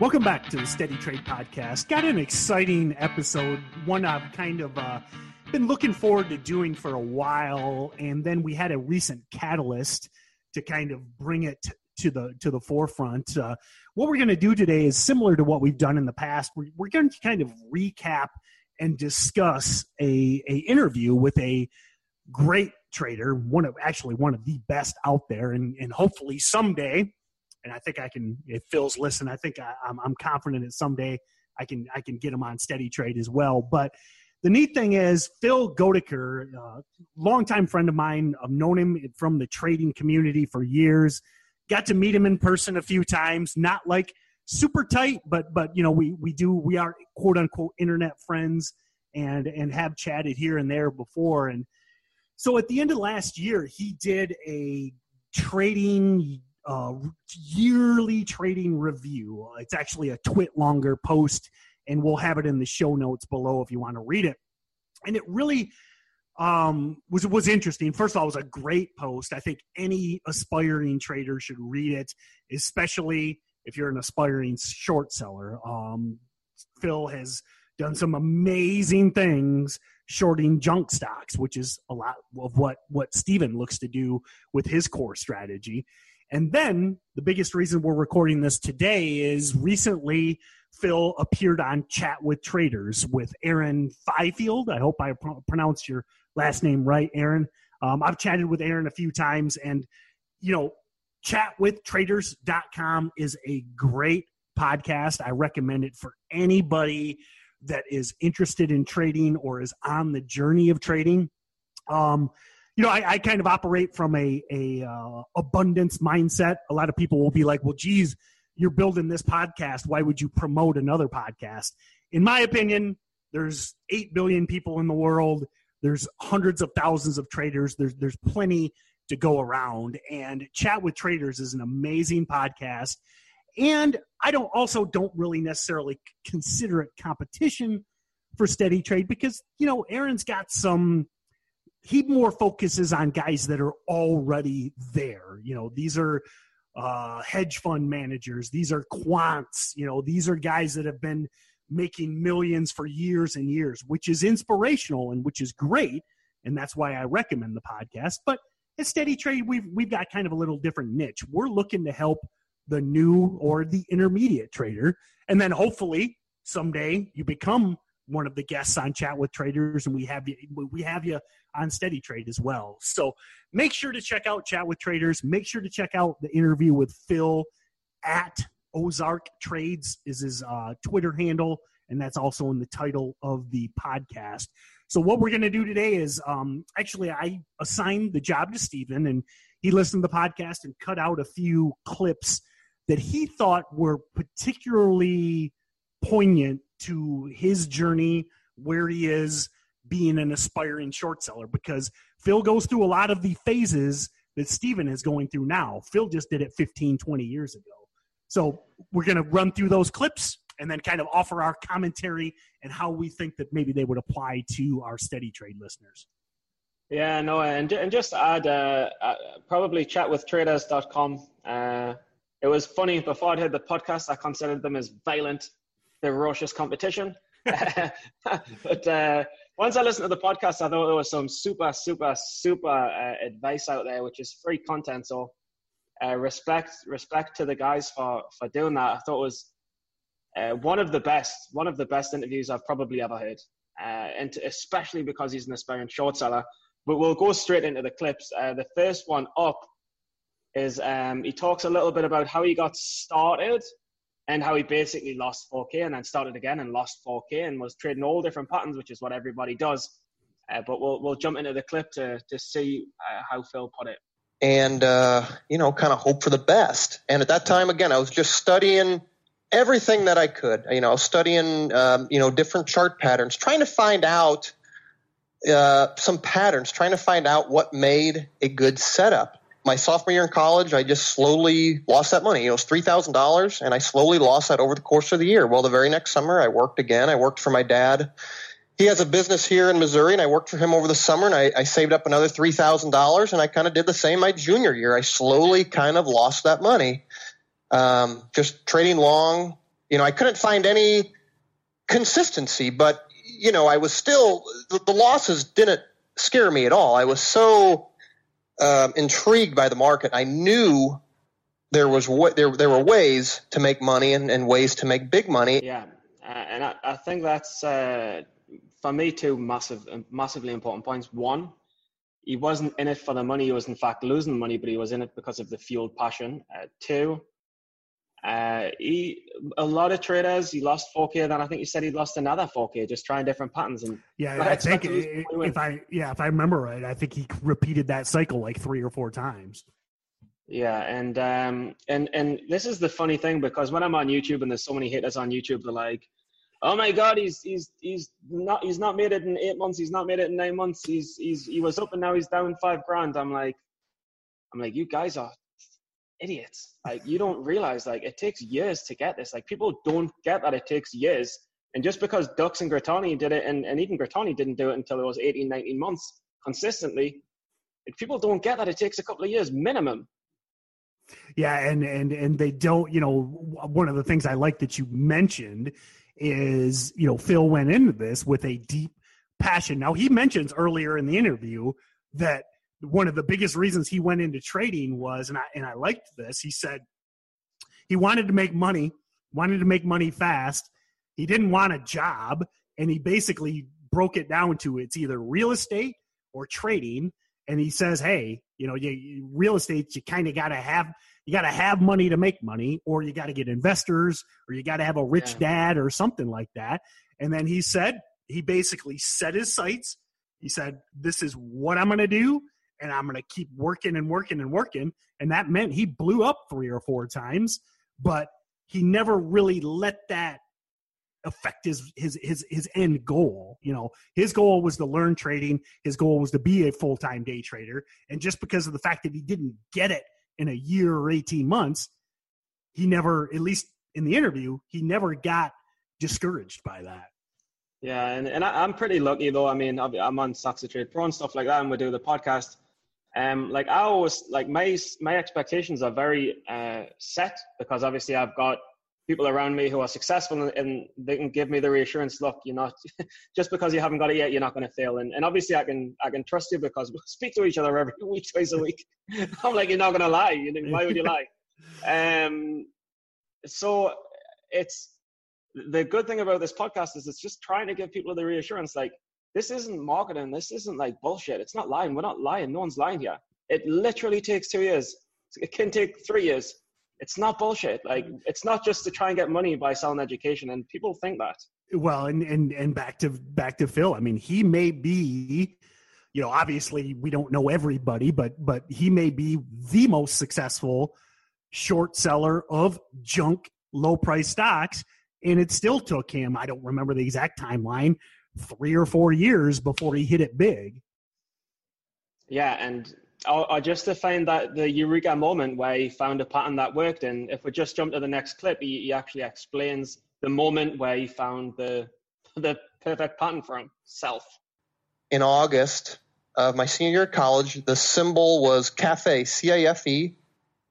Welcome back to the Steady Trade Podcast. Got an exciting episode, one I've kind of uh, been looking forward to doing for a while, and then we had a recent catalyst to kind of bring it to the to the forefront. Uh, what we're going to do today is similar to what we've done in the past. We're, we're going to kind of recap and discuss a a interview with a great trader, one of actually one of the best out there, and and hopefully someday and I think I can. If Phil's listen, I think I, am I'm, I'm confident that someday I can I can get him on steady trade as well. But the neat thing is Phil Goedeker, uh, longtime friend of mine. I've known him from the trading community for years. Got to meet him in person a few times. Not like super tight, but but you know we we do we are quote unquote internet friends and and have chatted here and there before and so at the end of last year he did a trading uh, yearly trading review. It's actually a twit longer post, and we'll have it in the show notes below if you want to read it. And it really um, was was interesting. First of all, it was a great post. I think any aspiring trader should read it, especially if you're an aspiring short seller. Um, Phil has done some amazing things shorting junk stocks, which is a lot of what what Steven looks to do with his core strategy. And then the biggest reason we're recording this today is recently Phil appeared on Chat with Traders with Aaron Fifield. I hope I pr- pronounced your last name right, Aaron. Um, I've chatted with Aaron a few times, and you know, chatwithtraders.com is a great podcast. I recommend it for anybody that is interested in trading or is on the journey of trading. Um, you know, I, I, kind of operate from a, a uh, abundance mindset. A lot of people will be like, well, geez, you're building this podcast. Why would you promote another podcast? In my opinion, there's 8 billion people in the world. There's hundreds of thousands of traders. There's, there's plenty to go around. And Chat with Traders is an amazing podcast. And I don't also don't really necessarily consider it competition for steady trade because, you know, Aaron's got some he more focuses on guys that are already there. You know, these are uh, hedge fund managers, these are quants, you know, these are guys that have been making millions for years and years, which is inspirational and which is great. And that's why I recommend the podcast. But at Steady Trade, we've we've got kind of a little different niche. We're looking to help the new or the intermediate trader, and then hopefully someday you become one of the guests on Chat with Traders, and we have you we have you on Steady Trade as well. So make sure to check out Chat with Traders. Make sure to check out the interview with Phil at Ozark Trades is his uh, Twitter handle, and that's also in the title of the podcast. So what we're going to do today is um, actually I assigned the job to Stephen, and he listened to the podcast and cut out a few clips that he thought were particularly poignant to his journey, where he is, being an aspiring short seller because Phil goes through a lot of the phases that Steven is going through now. Phil just did it 15, 20 years ago. So we're going to run through those clips and then kind of offer our commentary and how we think that maybe they would apply to our steady trade listeners. Yeah, no, and, and just add uh, uh, probably chatwithtraders.com. Uh, it was funny before I heard the podcast, I considered them as violent, ferocious competition. but uh, once I listened to the podcast, I thought there was some super, super, super uh, advice out there, which is free content. So uh, respect, respect to the guys for for doing that. I thought it was uh, one of the best, one of the best interviews I've probably ever heard, uh, and to, especially because he's an aspiring short seller. But we'll go straight into the clips. Uh, the first one up is um, he talks a little bit about how he got started and how he basically lost 4K and then started again and lost 4K and was trading all different patterns, which is what everybody does. Uh, but we'll we'll jump into the clip to to see uh, how Phil put it. And uh, you know, kind of hope for the best. And at that time, again, I was just studying everything that I could. You know, studying um, you know different chart patterns, trying to find out uh, some patterns, trying to find out what made a good setup my sophomore year in college, I just slowly lost that money. It was three thousand dollars, and I slowly lost that over the course of the year. Well, the very next summer, I worked again. I worked for my dad. He has a business here in Missouri, and I worked for him over the summer, and I, I saved up another three thousand dollars, and I kind of did the same my junior year. I slowly kind of lost that money, um, just trading long, You know, I couldn't find any consistency, but you know, I was still the, the losses didn't scare me at all. I was so um, intrigued by the market. I knew there was there there were ways to make money and, and ways to make big money. Yeah, uh, and I, I think that's uh, for me two massive massively important points. One, he wasn't in it for the money; he was in fact losing money, but he was in it because of the fueled passion. Uh, two, uh, he a lot of traders he lost 4k. Then I think he said he lost another 4k just trying different patterns. And yeah, I think if I yeah if I remember right, I think he repeated that cycle like three or four times. Yeah, and um, and and this is the funny thing because when I'm on YouTube and there's so many haters on YouTube, they're like, "Oh my God, he's he's he's not he's not made it in eight months. He's not made it in nine months. He's he's he was up and now he's down five grand." I'm like, I'm like, you guys are idiots. Like you don't realize like it takes years to get this. Like people don't get that it takes years. And just because Ducks and Grittani did it, and, and even Grittani didn't do it until it was 18, 19 months consistently, like people don't get that it takes a couple of years minimum yeah, and and and they don't. You know, one of the things I like that you mentioned is you know Phil went into this with a deep passion. Now he mentions earlier in the interview that one of the biggest reasons he went into trading was, and I and I liked this. He said he wanted to make money, wanted to make money fast. He didn't want a job, and he basically broke it down to it's either real estate or trading. And he says, hey, you know, you, real estate, you kind of got to have you got to have money to make money, or you got to get investors, or you got to have a rich yeah. dad, or something like that. And then he said he basically set his sights. He said, "This is what I'm going to do, and I'm going to keep working and working and working." And that meant he blew up three or four times, but he never really let that affect his his his his end goal. You know, his goal was to learn trading. His goal was to be a full time day trader. And just because of the fact that he didn't get it in a year or eighteen months, he never, at least in the interview, he never got discouraged by that. Yeah, and, and I, am pretty lucky though. I mean, I'm on Stocks to Trade Pro and stuff like that, and we do the podcast. Um, like I always like my my expectations are very uh, set because obviously I've got people around me who are successful and, they can give me the reassurance look you're not just because you haven't got it yet you're not going to fail. And, and obviously i can i can trust you because we speak to each other every week twice a week. I'm like you're not going to lie you know, why would you lie? Um so it's the good thing about this podcast is it's just trying to give people the reassurance like this isn't marketing this isn't like bullshit it's not lying we're not lying no one's lying here it literally takes two years it can take three years it's not bullshit. Like it's not just to try and get money by selling education, and people think that. Well, and and and back to back to Phil. I mean, he may be, you know, obviously we don't know everybody, but but he may be the most successful short seller of junk low price stocks, and it still took him. I don't remember the exact timeline, three or four years before he hit it big. Yeah, and or, or, just to find that the eureka moment where he found a pattern that worked. And if we just jump to the next clip, he, he actually explains the moment where he found the the perfect pattern for himself. In August of my senior year at college, the symbol was CAFE, C-A-F-E.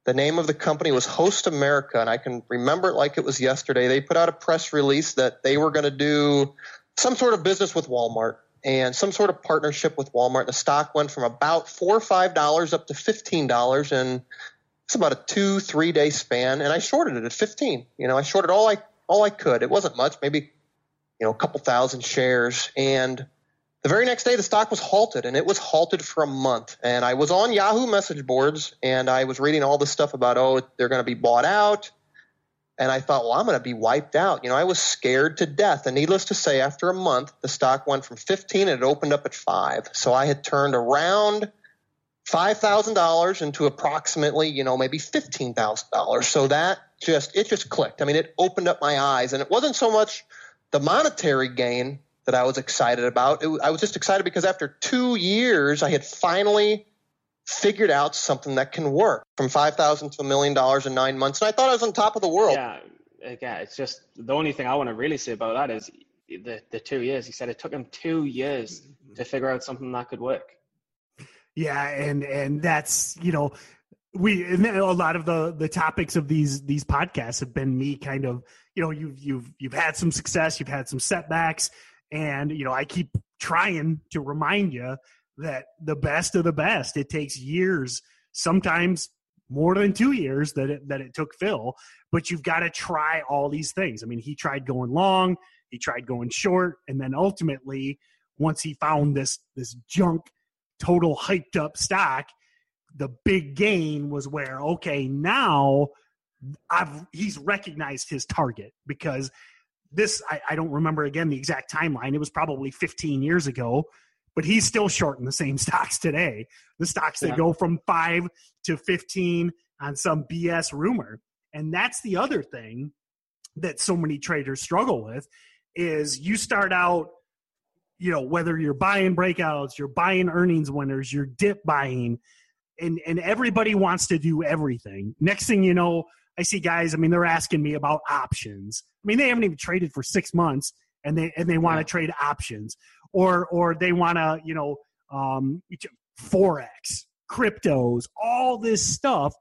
The name of the company was Host America, and I can remember it like it was yesterday. They put out a press release that they were going to do some sort of business with Walmart and some sort of partnership with Walmart. The stock went from about four or five dollars up to fifteen dollars, and it's about a two three day span. And I shorted it at fifteen. You know, I shorted all I all I could. It wasn't much, maybe you know a couple thousand shares. And the very next day, the stock was halted, and it was halted for a month. And I was on Yahoo message boards, and I was reading all this stuff about oh they're going to be bought out and I thought, well, I'm going to be wiped out. You know, I was scared to death. And needless to say, after a month, the stock went from 15 and it opened up at five. So I had turned around $5,000 into approximately, you know, maybe $15,000. So that just, it just clicked. I mean, it opened up my eyes. And it wasn't so much the monetary gain that I was excited about. It, I was just excited because after two years, I had finally figured out something that can work from 5000 to a million dollars in nine months. And i thought i was on top of the world. Yeah again it's just the only thing i want to really say about that is the, the two years. He said it took him two years to figure out something that could work. Yeah and and that's you know we and a lot of the the topics of these these podcasts have been me kind of you know you've you've you've had some success you've had some setbacks and you know i keep trying to remind you that the best of the best. It takes years sometimes more than two years that it, that it took phil but you've got to try all these things. I mean he tried going long he tried going short and then ultimately once he found this this junk total hyped up stock the big gain was where okay now I've he's recognized his target because this I, I, don't remember again the exact timeline. It was probably 15 years ago, but he's still shorting the same stocks today. The stocks that yeah. go from five to 15 on some BS rumor. And that's the other thing that so many traders struggle with is you start out, you know, whether you're buying breakouts, you're buying earnings winners, you're dip buying, and and everybody wants to do everything. Next thing you know, I see guys. I mean, they're asking me about options. I mean, they haven't even traded for six months, and they and they want to trade options, or or they want to you know um, forex, cryptos, all this stuff.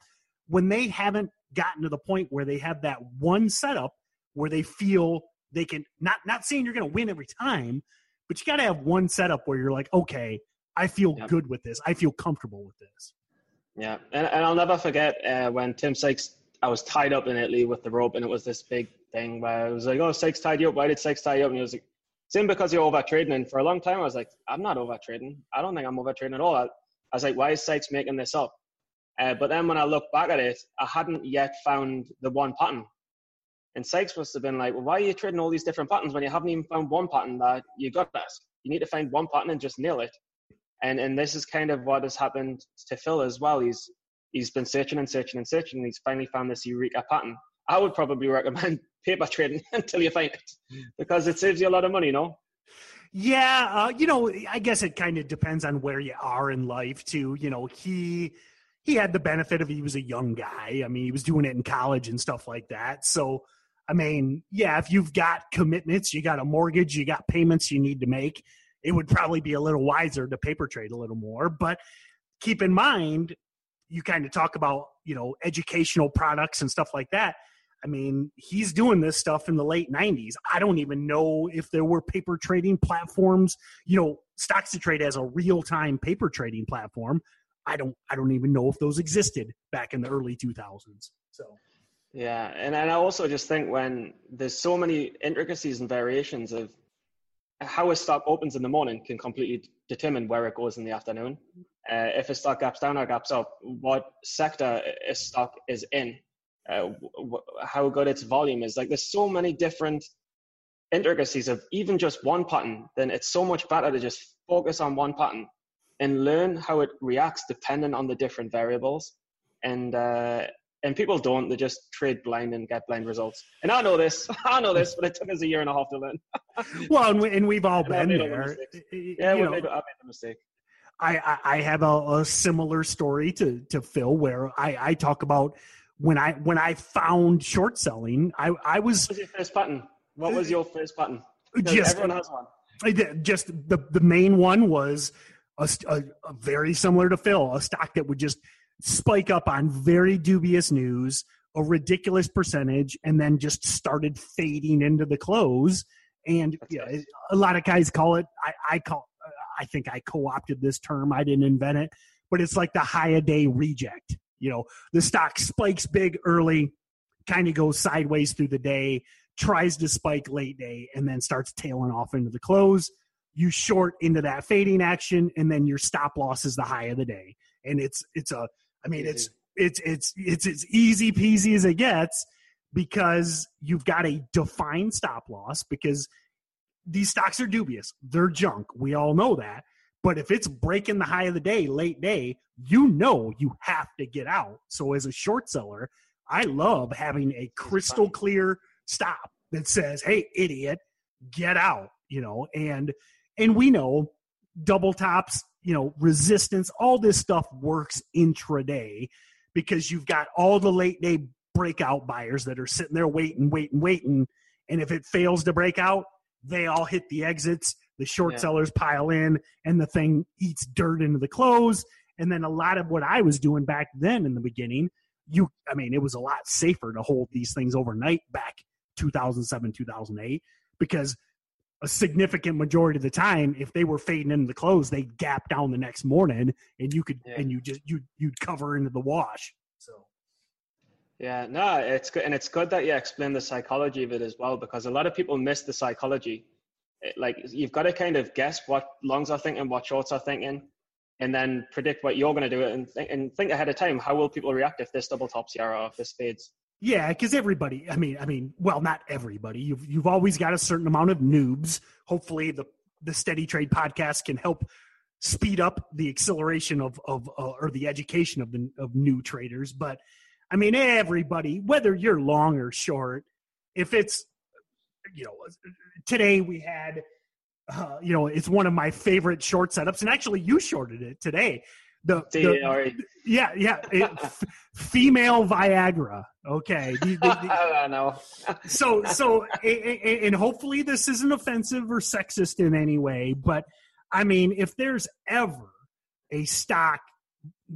When they haven't gotten to the point where they have that one setup where they feel they can not not saying you're going to win every time, but you got to have one setup where you're like, okay, I feel yep. good with this. I feel comfortable with this. Yeah, and, and I'll never forget uh, when Tim Sykes, I was tied up in Italy with the rope, and it was this big thing where I was like, "Oh, Sykes tied you up. Why did Sykes tie you up?" And he was like, "Same because you're over trading." And for a long time, I was like, "I'm not over trading. I don't think I'm over trading at all." I, I was like, "Why is Sykes making this up?" Uh, but then when I look back at it, I hadn't yet found the one pattern. And Sykes must have been like, well, why are you trading all these different patterns when you haven't even found one pattern that you got that? You need to find one pattern and just nail it. And and this is kind of what has happened to Phil as well. He's he's been searching and searching and searching, and he's finally found this eureka pattern. I would probably recommend paper trading until you find it because it saves you a lot of money, you know? Yeah, uh, you know, I guess it kind of depends on where you are in life too. You know, he he had the benefit of he was a young guy. I mean, he was doing it in college and stuff like that. So, I mean, yeah, if you've got commitments, you got a mortgage, you got payments you need to make, it would probably be a little wiser to paper trade a little more. But keep in mind, you kind of talk about you know educational products and stuff like that i mean he's doing this stuff in the late 90s i don't even know if there were paper trading platforms. You know stocks to trade as a real-time paper trading platform. I don't i don't even know if those existed back in the early 2000s so. Yeah and, and i also just think when there's so many intricacies and variations of how a stock opens in the morning can completely determine where it goes in the afternoon. Uh, if a stock gaps down or gaps up, what sector a stock is in, uh, how good its volume is. Like there's so many different intricacies of even just one pattern, then it's so much better to just focus on one pattern and learn how it reacts depending on the different variables. And uh, and people don't; they just trade blind and get blind results. And I know this, I know this, but it took us a year and a half to learn. well, and, we, and we've all and been there. Yeah, we made, I made the mistake. I, I have a, a, similar story to, to Phil where I, I talk about when I when I found short selling, I, I was. What was your first button? What was your first button? Just everyone has one. Just the the main one was a, a, a very similar to Phil, a stock that would just spike up on very dubious news, a ridiculous percentage, and then just started fading into the close. And you know, a lot of guys call it. I, I call. I think I co-opted this term. I didn't invent it, but it's like the high a day reject. You know, the stock spikes big early, kind of goes sideways through the day, tries to spike late day, and then starts tailing off into the close. You short into that fading action, and then your stop loss is the high of the day. And it's it's a I mean, it's it's it's it's as easy peasy as it gets because you've got a defined stop loss because these stocks are dubious. They're junk. We all know that. But if it's breaking the high of the day, late day, you know you have to get out. So as a short seller, I love having a crystal clear stop that says, "Hey, idiot, get out." You know, and and we know double tops you know, resistance, all this stuff works intraday because you've got all the late day breakout buyers that are sitting there waiting, waiting, waiting. And if it fails to break out, they all hit the exits. The short yeah. sellers pile in, and the thing eats dirt into the clothes And then a lot of what I was doing back then in the beginning, you, I mean, it was a lot safer to hold these things overnight back 2007, 2008, because a significant majority of the time, if they were fading into the clothes they gap down the next morning, and you could yeah. and you just you you'd cover into the wash. So. Yeah, no, it's good, and it's good that you explain the psychology of it as well, because a lot of people miss the psychology. Like you've got to kind of guess what longs are thinking, what shorts are thinking, and then predict what you're going to do, and, th- and think ahead of time. How will people react if this double tops here or if this fades? Yeah, because everybody, I mean, I mean, well, not everybody. You've you've always got a certain amount of noobs. Hopefully, the the Steady Trade podcast can help speed up the acceleration of of uh, or the education of the of new traders. But I mean, everybody, whether you're long or short, if it's you know, today we had, uh, you know, it's one of my favorite short setups, and actually, you shorted it today the, the yeah yeah it, f- female Viagra. Okay, the, the, I know. so so and hopefully this isn't offensive or sexist in any way, but I mean if there's ever a stock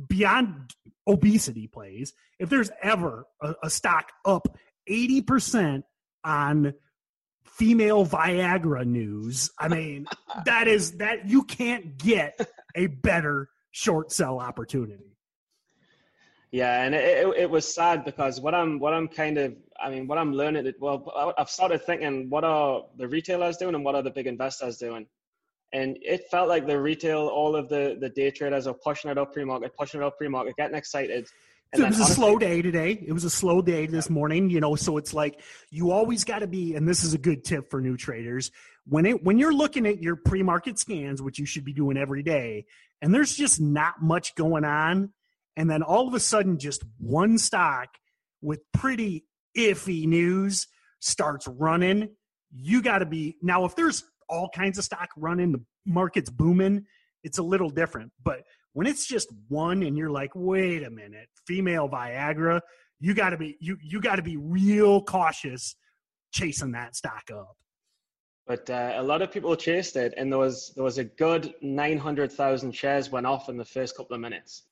beyond obesity plays, if there's ever a, a stock up eighty percent on female Viagra news. I mean, that is that you can't get a better short sell opportunity. Yeah, and it, it, it, was sad because what I'm what I'm kind of I mean what I'm learning that well I've started thinking what are the retailers doing and what are the big investors doing, and it felt like the retail all of the the day traders are pushing it up pre-market, pushing it up pre-market, getting excited. It was a slow day today. It was a slow day this morning, you know. So it's like you always got to be, and this is a good tip for new traders when it when you're looking at your pre-market scans, which you should be doing every day and there's just not much going on. And then all of a sudden, just one stock with pretty iffy news starts running. You got to be now, if there's all kinds of stock running, the market's booming, it's a little different. But when it's just one and you're like, wait a minute, female Viagra, you got to be you you got to be real cautious chasing that stock up. But uh, a lot of people chased it, and there was there was a good nine hundred thousand shares went off in the first couple of minutes,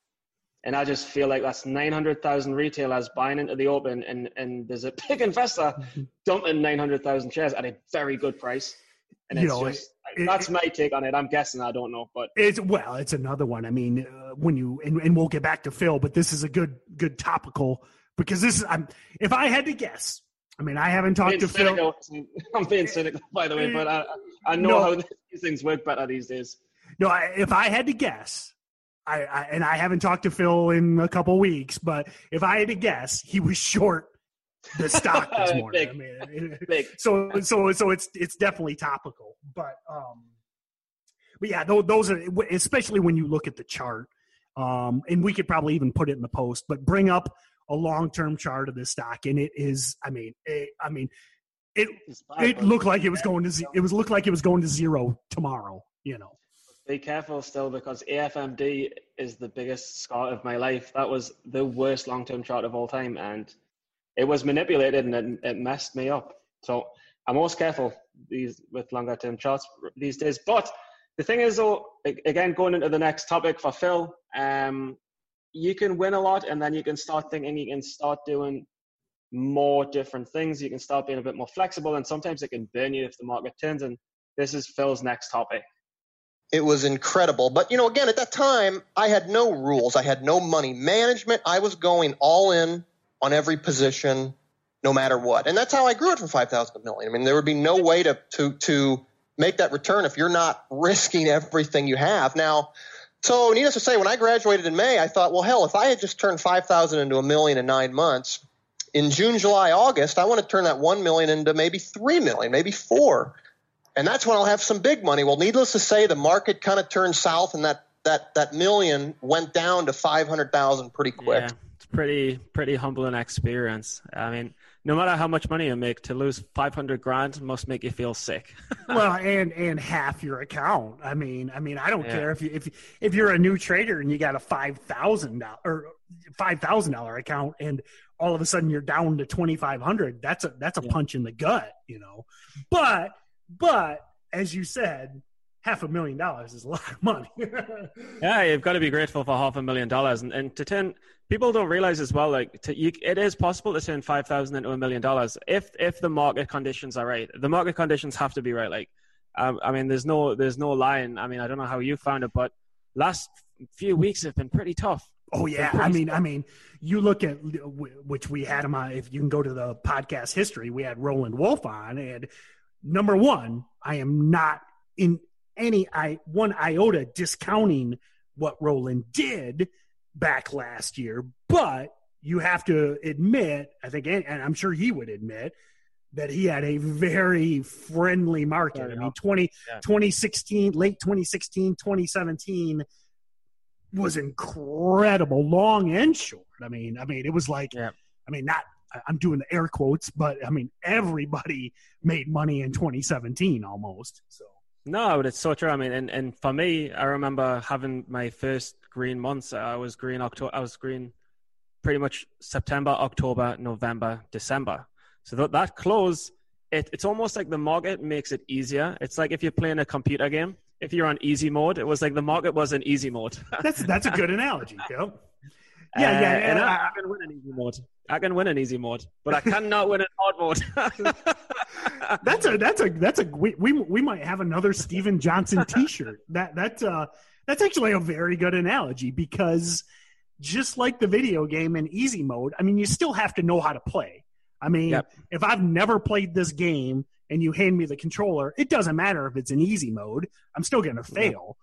and I just feel like that's nine hundred thousand retailers buying into the open, and and there's a big investor dumping nine hundred thousand shares at a very good price, and it's you know, just it, that's my take on it. I'm guessing I don't know, but it's well, it's another one. I mean, uh, when you and, and we'll get back to Phil, but this is a good good topical because this is I'm if I had to guess I mean, I haven't talked to cynical. Phil. I'm being cynical, by the way, but I, I know no, how these things work better these days. No, I, if I had to guess, I, I, and I haven't talked to Phil in a couple weeks, but if I had to guess, he was short the stock this morning. Big. I mean, Big. so so so it's it's definitely topical, but um, but yeah, those, those are especially when you look at the chart. Um, and we could probably even put it in the post, but bring up a long term chart of this stock, and it is. I mean, it, I mean, it it looked like it was going to it was looked like it was going to zero tomorrow. You know. Be careful still because AFMD is the biggest scar of my life. That was the worst long term chart of all time, and it was manipulated and it, it messed me up. So I'm always careful these with longer term charts these days. But the thing is, though, again, going into the next topic for Phil, um, you can win a lot and then you can start thinking you can start doing more different things. You can start being a bit more flexible and sometimes it can burn you if the market turns. And this is Phil's next topic. It was incredible. But, you know, again, at that time, I had no rules. I had no money management. I was going all in on every position, no matter what. And that's how I grew it from 5,000 to million. I mean, there would be no way to, to, to make that return if you're not risking everything you have. Now, so, needless to say, when I graduated in May, I thought, well, hell, if I had just turned 5,000 into a million in nine months, in June, July, August, I want to turn that 1 million into maybe 3 million, maybe 4. And that's when I'll have some big money. Well, needless to say, the market kind of turned south and that, that, that million went down to 500,000 pretty quick. Yeah, it's pretty, pretty humbling experience. I mean, no matter how much money you make, to lose 500 grand must make you feel sick. well, and and half your account. I mean, I mean, I don't yeah. care if you if if you're a new trader and you got a five thousand or five thousand dollar account, and all of a sudden you're down to 2,500. That's a that's a yeah. punch in the gut, you know. But but as you said, half a million dollars is a lot of money. yeah, you've got to be grateful for half a million dollars, and, and to turn people don't realize as well, like to, you, it is possible to turn five thousand into a million dollars if if the market conditions are right. The market conditions have to be right. Like, um, I mean, there's no there's no line. I mean, I don't know how you found it, but last few weeks have been pretty tough. Oh yeah, I mean, I mean, you look at which we had him on. If you can go to the podcast history, we had Roland Wolf on, and number one, I am not in any I one iota discounting what Roland did back last year, but you have to admit, I think, and I'm sure he would admit that he had a very friendly market. I mean, 20, yeah. 2016, late 2016, 2017 was incredible, long and short. I mean, I mean, it was like, yeah. I mean, not I'm doing the air quotes, but I mean, everybody made money in 2017 almost. So. No, but it's so true. I mean, and, and for me, I remember having my first green months. I was green October. I was green pretty much September, October, November, December. So that, that close, it, it's almost like the market makes it easier. It's like if you're playing a computer game. If you're on easy mode, it was like the market was an easy mode. that's that's a good analogy, Joe. Yeah, uh, yeah, and I, I, can win an easy mode. I can win an easy mode, but I cannot win an hard mode. that's a that's a that's a we, we we might have another Steven Johnson T-shirt. That that's uh that's actually a very good analogy because just like the video game in easy mode, I mean, you still have to know how to play. I mean, yep. if I've never played this game and you hand me the controller, it doesn't matter if it's in easy mode. I'm still going to fail.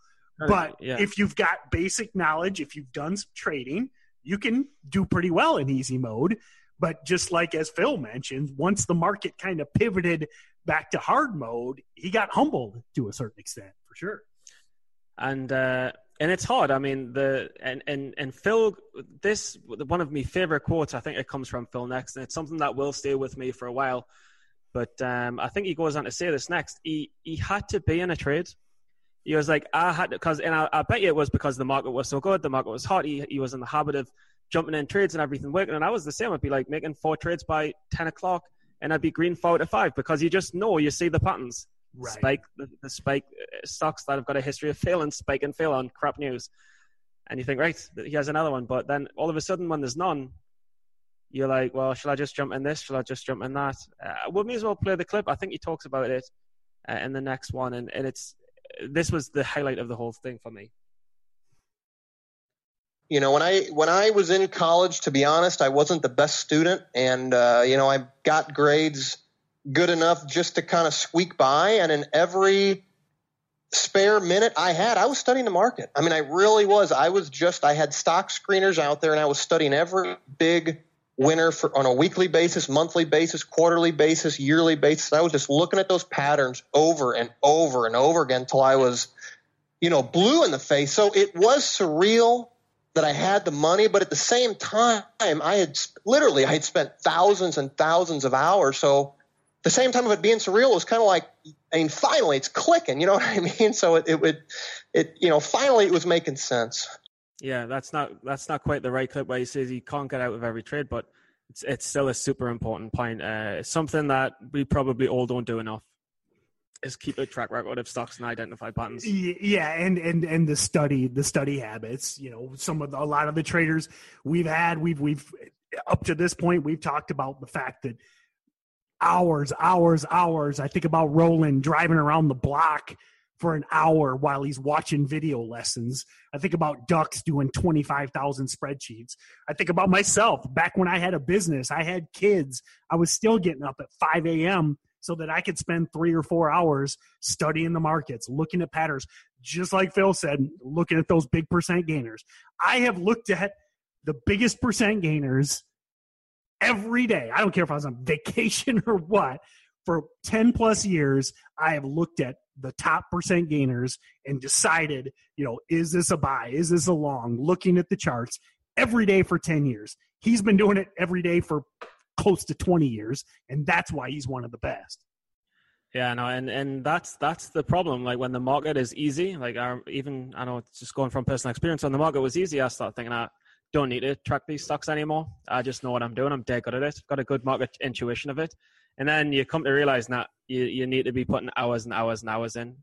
But yeah. if you've got basic knowledge, if you've done some trading, you can do pretty well in easy mode. But just like as Phil mentioned, once the market kind of pivoted back to hard mode, he got humbled to a certain extent for sure. And uh, and it's hard. I mean, the and and and Phil, this one of my favorite quotes. I think it comes from Phil next, and it's something that will stay with me for a while. But um, I think he goes on to say this next. He he had to be in a trade. He was like, I had to, because, and I, I, bet you it was because the market was so good, the market was hot. He, he was in the habit of jumping in trades and everything working. And I was the same. I'd be like making four trades by 10 o'clock and I'd be green four to five because you just know, you see the patterns. Right. Spike, the, the spike uh, stocks that have got a history of failing, spike and fail on crap news. And you think, right, he has another one. But then all of a sudden, when there's none, you're like, well, shall I just jump in this? Shall I just jump in that? Uh, we may as well play the clip. I think he talks about it uh, in the next one. And, and it's this was the highlight of the whole thing for me. You know when i when i was in college to be honest i wasn't the best student and uh, you know i got grades good enough just to kind of squeak by and in every spare minute i had i was studying the market. I mean i really was. I was just i had stock screeners out there and i was studying every big winner for on a weekly basis monthly basis quarterly basis yearly basis i was just looking at those patterns over and over and over again until i was you know blue in the face so it was surreal that I had the money, but at the same time, I had literally I had spent thousands and thousands of hours. So the same time of it being surreal, it was kind of like, I mean, finally it's clicking. You know what I mean? So it, it would, it you know, finally it was making sense. Yeah, that's not that's not quite the right clip where he says you can't get out of every trade, but it's it's still a super important point. Uh, something that we probably all don't do enough is keep a track record of stocks and identify patterns. Yeah, and and and the study the study habits. You know, some of the, a lot of the traders we've had we've we've up to this point we've talked about the fact that hours, hours, hours. I think about Roland driving around the block for an hour while he's watching video lessons. I think about Ducks doing 25,000 spreadsheets. I think about myself back when I had a business, I had kids. I was still getting up at 5 a.m so that I could spend three or four hours studying the markets, looking at patterns, just like Phil said, looking at those big percent gainers. I have looked at the biggest percent gainers every day. I don't care if I was on vacation or what. For 10 plus years, I have looked at the top percent gainers and decided, you know, is this a buy? Is this a long? Looking at the charts every day for 10 years. He's been doing it every day for close to 20 years, and that's why he's one of the best. Yeah, no, and and that's that's the problem. Like when the market is easy, like our, even I know it's just going from personal experience. When the market was easy, I start thinking I don't need to track these stocks anymore. I just know what I'm doing. I'm dead good at it. Got a good market intuition of it. And then you come to realize that you, you need to be putting hours and hours and hours in.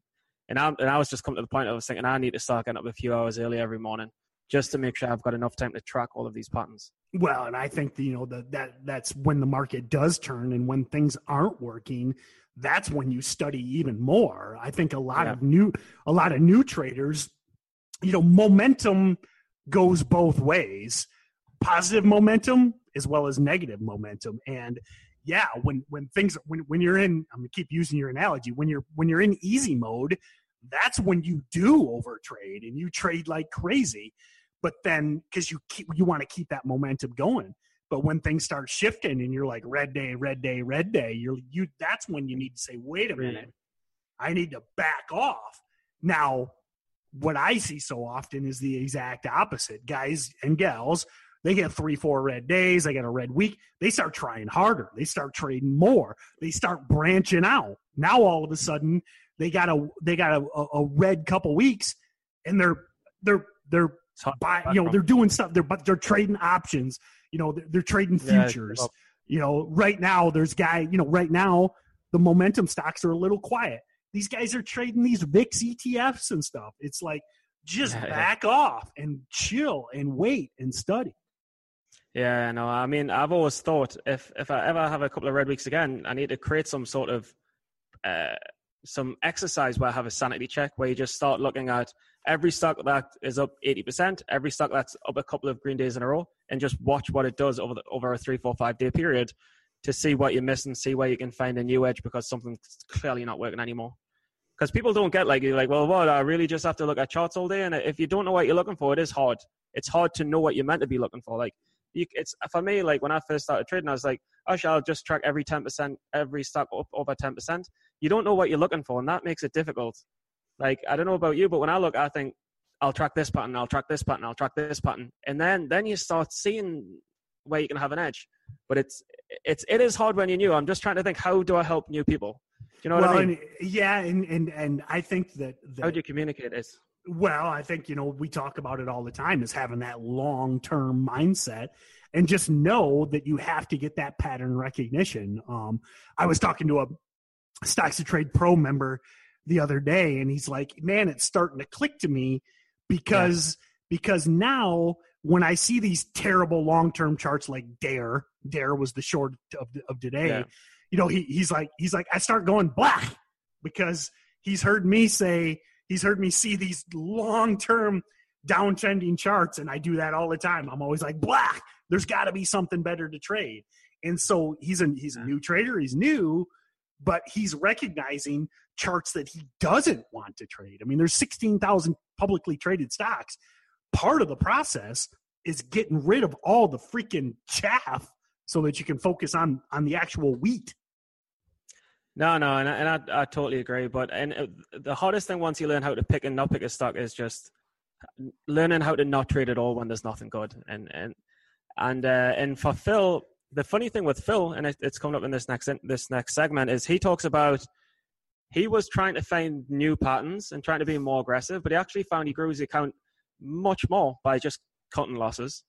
And I and I was just coming to the point I was thinking I need to start getting up a few hours early every morning just to make sure I've got enough time to track all of these patterns. Well, and I think you know that that that's when the market does turn and when things aren't working, that's when you study even more. I think a lot yeah. of new a lot of new traders, you know, momentum goes both ways. Positive momentum as well as negative momentum. And yeah, when when things when when you're in I'm gonna keep using your analogy, when you're when you're in easy mode, that's when you do over trade and you trade like crazy but then because you keep you want to keep that momentum going. But when things start shifting and you're like red day red day red day you're you that's when you need to say wait a minute. I need to back off. Now what i see so often is the exact opposite. Guys and gals they get three four red days they get a red week they start trying harder they start trading more they start branching out now all of a sudden they got a they got a, a red couple weeks and they're they're they're buy, you know, they're doing stuff. They're but they're trading options. You know, they're, they're trading futures. Yeah, you know, right now there's guy. You know, right now the momentum stocks are a little quiet. These guys are trading these VIX ETFs and stuff. It's like just yeah, back yeah. off and chill and wait and study. Yeah, no, I mean, I've always thought if if I ever have a couple of red weeks again, I need to create some sort of uh, some exercise where I have a sanity check where you just start looking at every stock that is up 80%, every stock that's up a couple of green days in a row, and just watch what it does over the, over a three, four, five day period to see what you're missing, see where you can find a new edge because something's clearly not working anymore. Because people don't get like you're like, well, what? I really just have to look at charts all day, and if you don't know what you're looking for, it is hard. It's hard to know what you're meant to be looking for. Like, you, it's for me. Like when I first started trading, I was like, oh, I'll just track every 10%, every stock up over 10%. You don't know what you're looking for, and that makes it difficult. Like I don't know about you, but when I look, I think I'll track this pattern, I'll track this pattern, I'll track this pattern, and then then you start seeing where you can have an edge. But it's it's it is hard when you're new. I'm just trying to think how do I help new people. Do you know what well, I mean? And, yeah, and and and I think that, that how do you communicate this? Well, I think you know we talk about it all the time is having that long term mindset and just know that you have to get that pattern recognition. Um, I was talking to a Stocks to Trade Pro member the other day, and he's like, "Man, it's starting to click to me because yeah. because now when I see these terrible long term charts like Dare, Dare was the short of of today. Yeah. You know, he he's like he's like I start going black because he's heard me say he's heard me see these long term downtrending charts, and I do that all the time. I'm always like black. There's got to be something better to trade. And so he's a he's a new trader. He's new, but he's recognizing charts that he doesn't want to trade. I mean, there's 16,000 publicly traded stocks. Part of the process is getting rid of all the freaking chaff so that you can focus on on the actual wheat. No, no, and, I, and I, I totally agree. But and uh, the hardest thing once you learn how to pick and not pick a stock is just learning how to not trade at all when there's nothing good. And and and uh, and for Phil, the funny thing with Phil, and it, it's coming up in this next this next segment, is he talks about he was trying to find new patterns and trying to be more aggressive, but he actually found he grew his account much more by just cutting losses,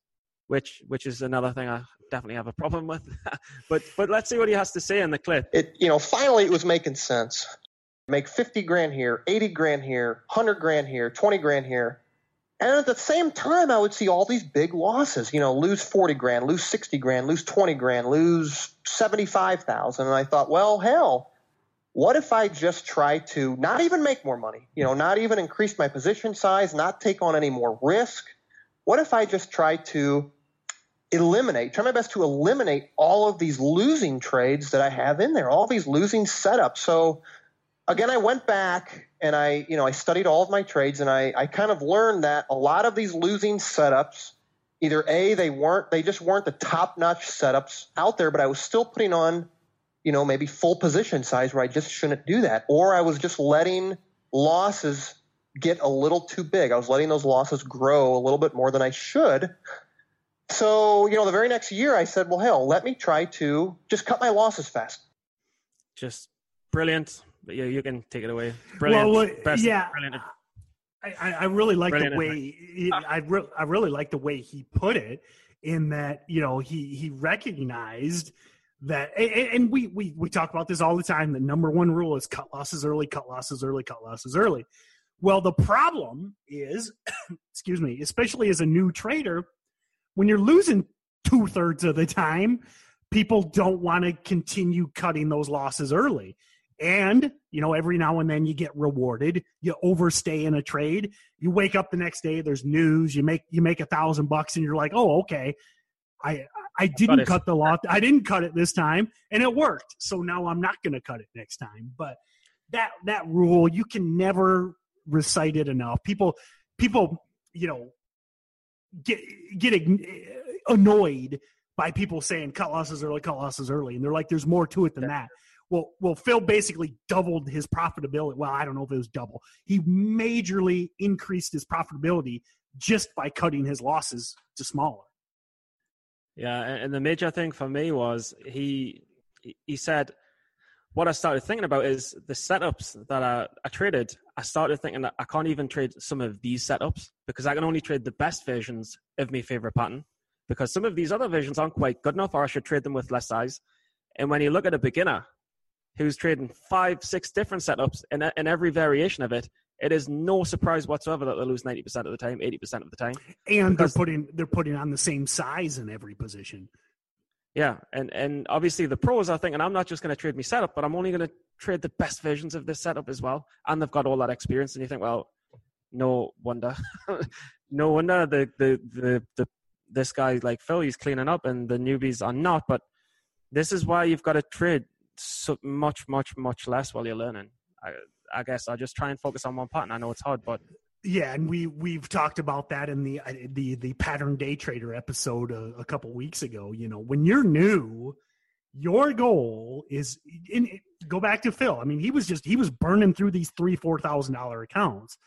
which which is another thing I definitely have a problem with. but but let's see what he has to say in the clip. It you know finally it was making sense. Make fifty grand here, eighty grand here, hundred grand here, twenty grand here. And at the same time, I would see all these big losses. You know, lose forty grand, lose sixty grand, lose twenty grand, lose seventy-five thousand. And I thought, well, hell, what if I just try to not even make more money? You know, not even increase my position size, not take on any more risk. What if I just try to eliminate, try my best to eliminate all of these losing trades that I have in there, all these losing setups. So again, I went back and I, you know, I studied all of my trades and I, I kind of learned that a lot of these losing setups, either A, they weren't, they just weren't the top notch setups out there, but I was still putting on, you know, maybe full position size where I just shouldn't do that. Or I was just letting losses get a little too big. I was letting those losses grow a little bit more than I should. So, you know, the very next year I said, well, hell, let me try to just cut my losses fast. Just brilliant. But yeah, you can take it away. Brilliant. Well, Best, yeah. Brilliant. I, I really like the way he, I, re- I really like the way he put it in that you know he he recognized that and we we we talk about this all the time the number one rule is cut losses early cut losses early cut losses early well the problem is excuse me especially as a new trader when you're losing two-thirds of the time people don't want to continue cutting those losses early and you know every now and then you get rewarded you overstay in a trade you wake up the next day there's news you make you make a thousand bucks and you're like oh okay i I didn't cut the lot. I didn't cut it this time, and it worked. So now I'm not going to cut it next time. But that that rule, you can never recite it enough. People, people, you know, get get eh, annoyed by people saying cut losses early, cut losses early, and they're like, "There's more to it than that." Well, well, Phil basically doubled his profitability. Well, I don't know if it was double. He majorly increased his profitability just by cutting his losses to smaller. Yeah, and the major thing for me was he he said what I started thinking about is the setups that I, I traded. I started thinking that I can't even trade some of these setups because I can only trade the best versions of my favorite pattern because some of these other versions aren't quite good enough or I should trade them with less size. And when you look at a beginner who's trading five, six different setups in, in every variation of it, it is no surprise whatsoever that they lose 90% of the time, 80% of the time. And they're putting they're putting on the same size in every position. Yeah, and and obviously the pros are thinking I'm not just going to trade me setup, but I'm only going to trade the best versions of this setup as well. And they've got all that experience, and you think, well, no wonder, no wonder the, the the the this guy like Phil, he's cleaning up, and the newbies are not. But this is why you've got to trade so much, much, much less while you're learning. I, I guess I'll just try and focus on one. And I know it's hard, but yeah, and we we've talked about that in the uh, the the pattern day trader episode a, a couple weeks ago. You know, when you're new, your goal is in, go back to Phil. I mean, he was just he was burning through these three four thousand dollar accounts,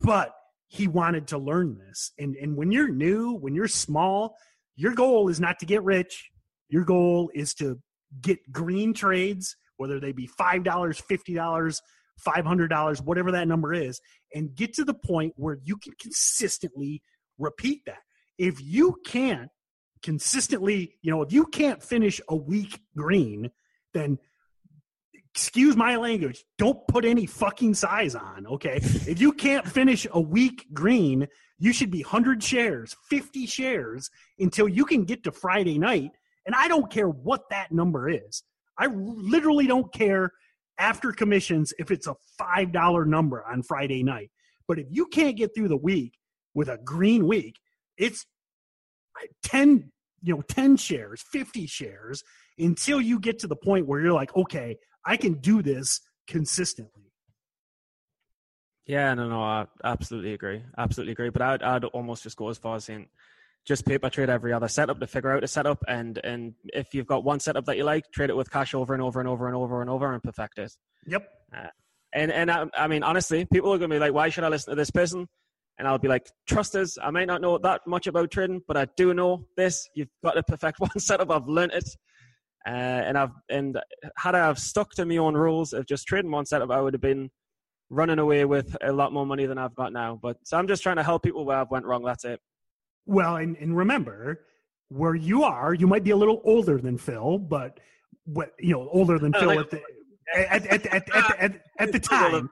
but he wanted to learn this. And and when you're new, when you're small, your goal is not to get rich. Your goal is to get green trades, whether they be five dollars, fifty dollars, $500, whatever that number is, and get to the point where you can consistently repeat that. If you can't consistently, you know, if you can't finish a week green, then excuse my language, don't put any fucking size on, okay? if you can't finish a week green, you should be 100 shares, 50 shares until you can get to Friday night. And I don't care what that number is. I literally don't care after commissions if it's a $5 number on Friday night. But if you can't get through the week with a green week, it's uh, 10, you know, 10 shares, 50 shares until you get to the point where you're like, okay, I can do this consistently. Yeah, no, no, I absolutely agree. Absolutely agree. But I'd, I'd almost just go as far as saying just paper trade every other setup to figure out a setup. And and if you've got one setup that you like, trade it with cash over and over and over and over and over and perfect it. Yep. Uh, and and I, I, mean, honestly, people are going to be like, why should I listen to this person? And I'll be like, trust us. I may not know that much about trading, but I do know this. You've got to perfect one setup. I've learned it. Uh, and I've and had I have stuck to my own rules of just trading one setup, I would have been running away with a lot more money than I've got now. But so I'm just trying to help people where I've went wrong. That's it. Well, and, and remember, where you are, you might be a little older than Phil, but what you know, older than Phil at the at, at, at, at, at, at, the time.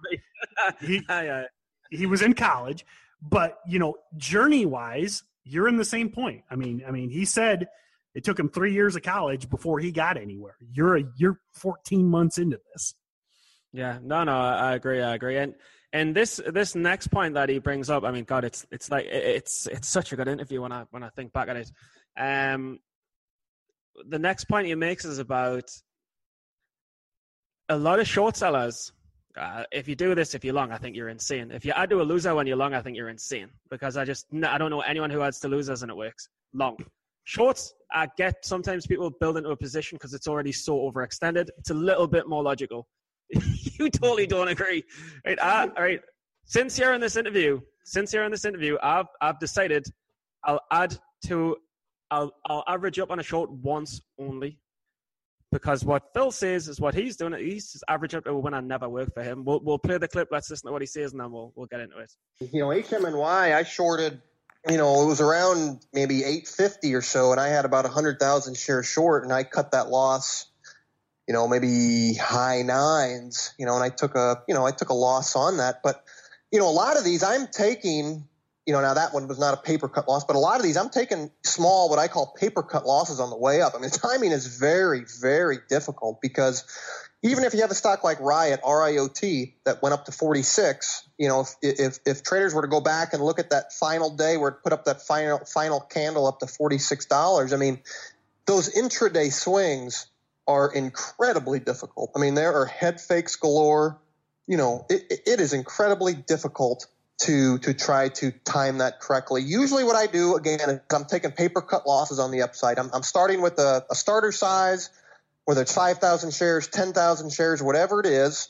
he, he was in college, but you know, journey wise, you're in the same point. I mean, I mean, he said it took him three years of college before he got anywhere. You're a you're 14 months into this. Yeah, no, no, I agree, I agree, and and this this next point that he brings up, I mean, God, it's it's like it's it's such a good interview when I when I think back at it. Um, the next point he makes is about a lot of short sellers. Uh, if you do this, if you're long, I think you're insane. If you add to a loser when you're long, I think you're insane because I just I don't know anyone who adds to losers and it works. Long, shorts, I get sometimes people build into a position because it's already so overextended. It's a little bit more logical. you totally don't agree. Right, uh, all right. Since you're in this interview, since you're in this interview, I've I've decided I'll add to I'll I'll average up on a short once only. Because what Phil says is what he's doing. He's just average up to when I never work for him. We'll we'll play the clip. Let's listen to what he says, and then we'll we'll get into it. You know, HMNY, I shorted you know, it was around maybe 850 or so, and I had about 100,000 shares short, and I cut that loss, you know, maybe high nines, you know, and I took a, you know, I took a loss on that. But, you know, a lot of these I'm taking, you know, now that one was not a paper cut loss, but a lot of these I'm taking small, what I call paper cut losses on the way up. I mean, timing is very, very difficult because even if you have a stock like Riot, RIOT, that went up to 46, you know, if, if, if, traders were to go back and look at that final day where it put up that final, final candle up to $46, I mean, those intraday swings are incredibly difficult. I mean, there are head fakes galore. You know, it, it is incredibly difficult to, to try to time that correctly. Usually what I do, again, is I'm taking paper cut losses on the upside. I'm, I'm starting with a, a starter size – whether it's 5,000 shares, 10,000 shares, whatever it is.